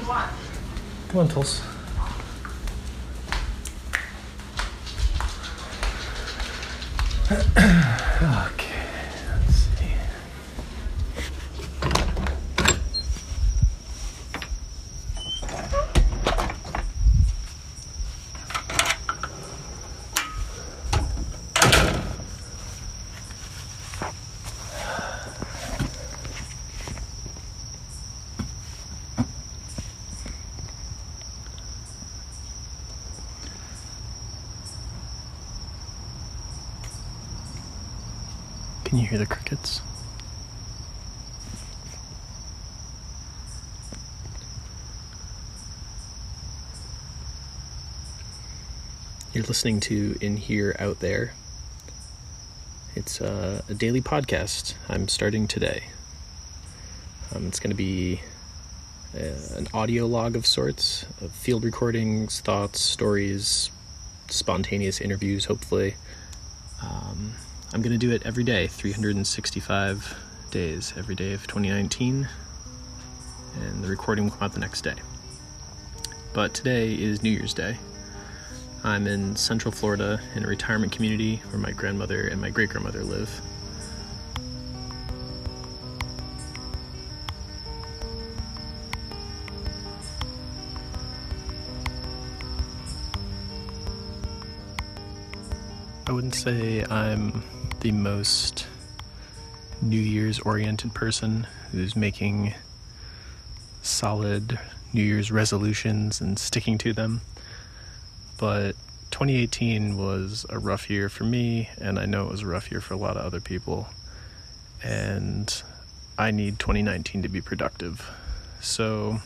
you want? Come on, Tulsa. Ah, okay, Can you hear the crickets? You're listening to In Here, Out There. It's uh, a daily podcast I'm starting today. Um, it's going to be uh, an audio log of sorts of field recordings, thoughts, stories, spontaneous interviews, hopefully. Um, I'm going to do it every day, 365 days, every day of 2019, and the recording will come out the next day. But today is New Year's Day. I'm in Central Florida in a retirement community where my grandmother and my great grandmother live. I wouldn't say I'm the most New Year's oriented person who's making solid New Year's resolutions and sticking to them. But 2018 was a rough year for me, and I know it was a rough year for a lot of other people. And I need 2019 to be productive. So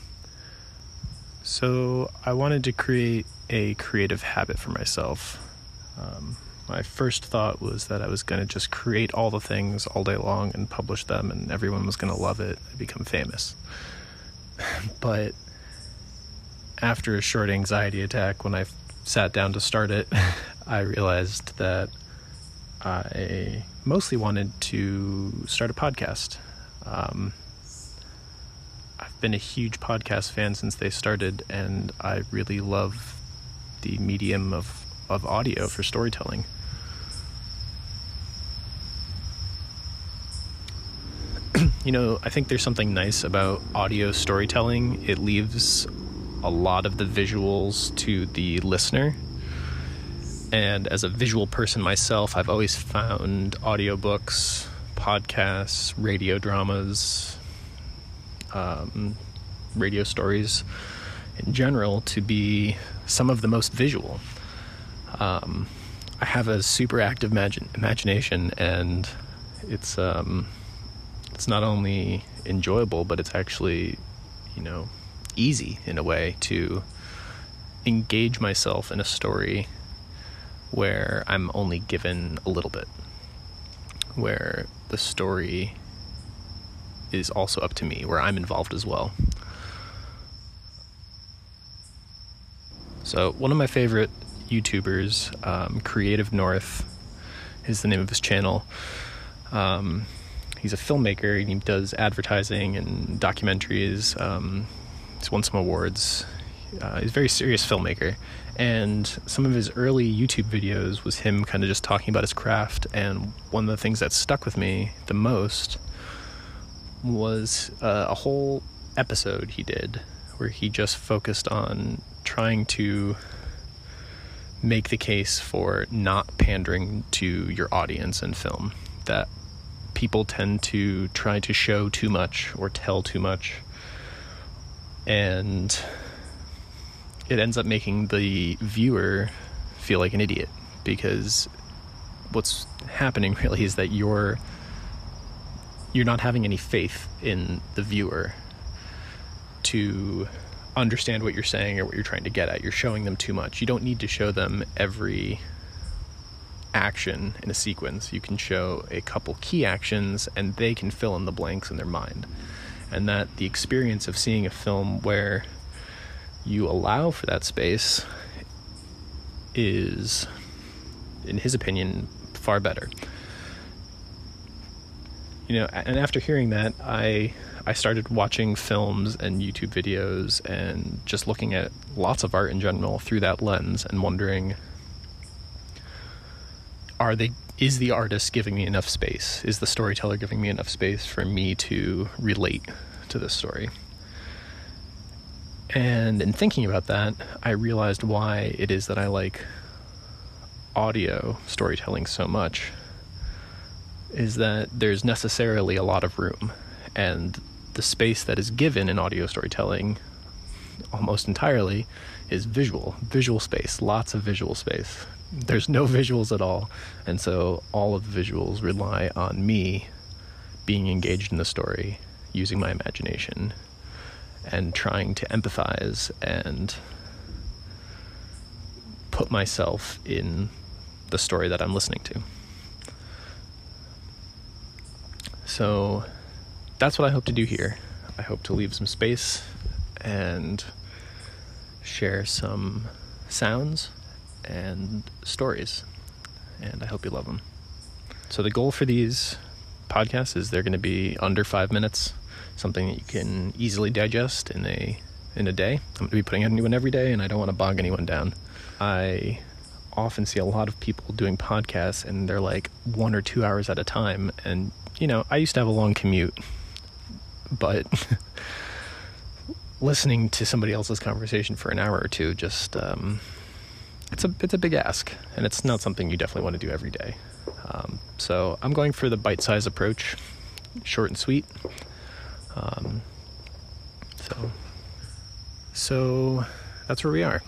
so I wanted to create a creative habit for myself. Um, my first thought was that I was going to just create all the things all day long and publish them, and everyone was going to love it and become famous. but after a short anxiety attack, when I sat down to start it, I realized that I mostly wanted to start a podcast. Um, I've been a huge podcast fan since they started, and I really love the medium of, of audio for storytelling. You know, I think there's something nice about audio storytelling. It leaves a lot of the visuals to the listener. And as a visual person myself, I've always found audiobooks, podcasts, radio dramas, um, radio stories in general to be some of the most visual. Um, I have a super active imagine, imagination, and it's um, it's not only enjoyable, but it's actually, you know, easy in a way to engage myself in a story where I'm only given a little bit, where the story is also up to me, where I'm involved as well. So, one of my favorite YouTubers, um, Creative North, is the name of his channel. Um, he's a filmmaker and he does advertising and documentaries. Um, he's won some awards. Uh, he's a very serious filmmaker. And some of his early YouTube videos was him kind of just talking about his craft. And one of the things that stuck with me the most was uh, a whole episode he did where he just focused on trying to make the case for not pandering to your audience in film. That people tend to try to show too much or tell too much. And it ends up making the viewer feel like an idiot because what's happening really is that you're you're not having any faith in the viewer to understand what you're saying or what you're trying to get at. You're showing them too much. You don't need to show them every action in a sequence. You can show a couple key actions and they can fill in the blanks in their mind. And that the experience of seeing a film where you allow for that space is, in his opinion, far better. You know, and after hearing that, I I started watching films and YouTube videos and just looking at lots of art in general through that lens and wondering are they is the artist giving me enough space? Is the storyteller giving me enough space for me to relate to this story? And in thinking about that, I realized why it is that I like audio storytelling so much is that there's necessarily a lot of room and the space that is given in audio storytelling almost entirely is visual visual space lots of visual space there's no visuals at all and so all of the visuals rely on me being engaged in the story using my imagination and trying to empathize and put myself in the story that I'm listening to. So that's what I hope to do here. I hope to leave some space and share some sounds and stories. And I hope you love them. So the goal for these podcasts is they're going to be under five minutes, something that you can easily digest in a in a day. I'm going to be putting out a new one every day, and I don't want to bog anyone down. I often see a lot of people doing podcasts, and they're like one or two hours at a time. And you know, I used to have a long commute, but listening to somebody else's conversation for an hour or two just um, it's a it's a big ask, and it's not something you definitely want to do every day. Um, so I'm going for the bite-size approach, short and sweet. Um, so so that's where we are.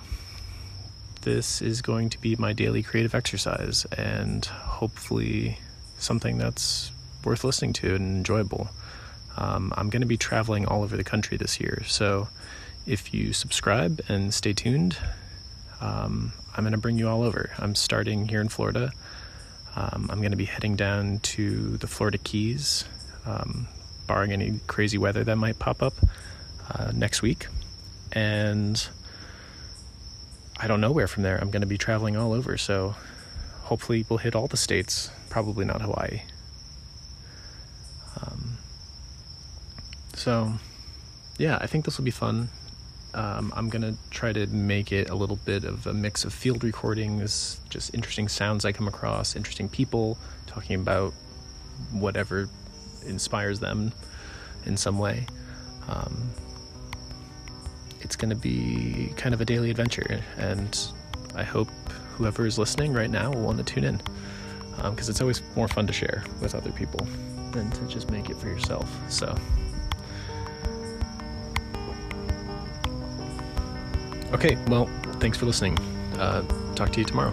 This is going to be my daily creative exercise, and hopefully something that's worth listening to and enjoyable. Um, I'm going to be traveling all over the country this year, so if you subscribe and stay tuned, um, I'm going to bring you all over. I'm starting here in Florida. Um, I'm going to be heading down to the Florida Keys, um, barring any crazy weather that might pop up uh, next week. And I don't know where from there. I'm going to be traveling all over, so hopefully we'll hit all the states. Probably not Hawaii. So, yeah, I think this will be fun. Um, I'm to try to make it a little bit of a mix of field recordings, just interesting sounds I come across, interesting people talking about whatever inspires them in some way. Um, it's to be kind of a daily adventure, and I hope whoever is listening right now will want to tune in because um, it's always more fun to share with other people than to just make it for yourself. So. Okay, well, thanks for listening. Uh, talk to you tomorrow.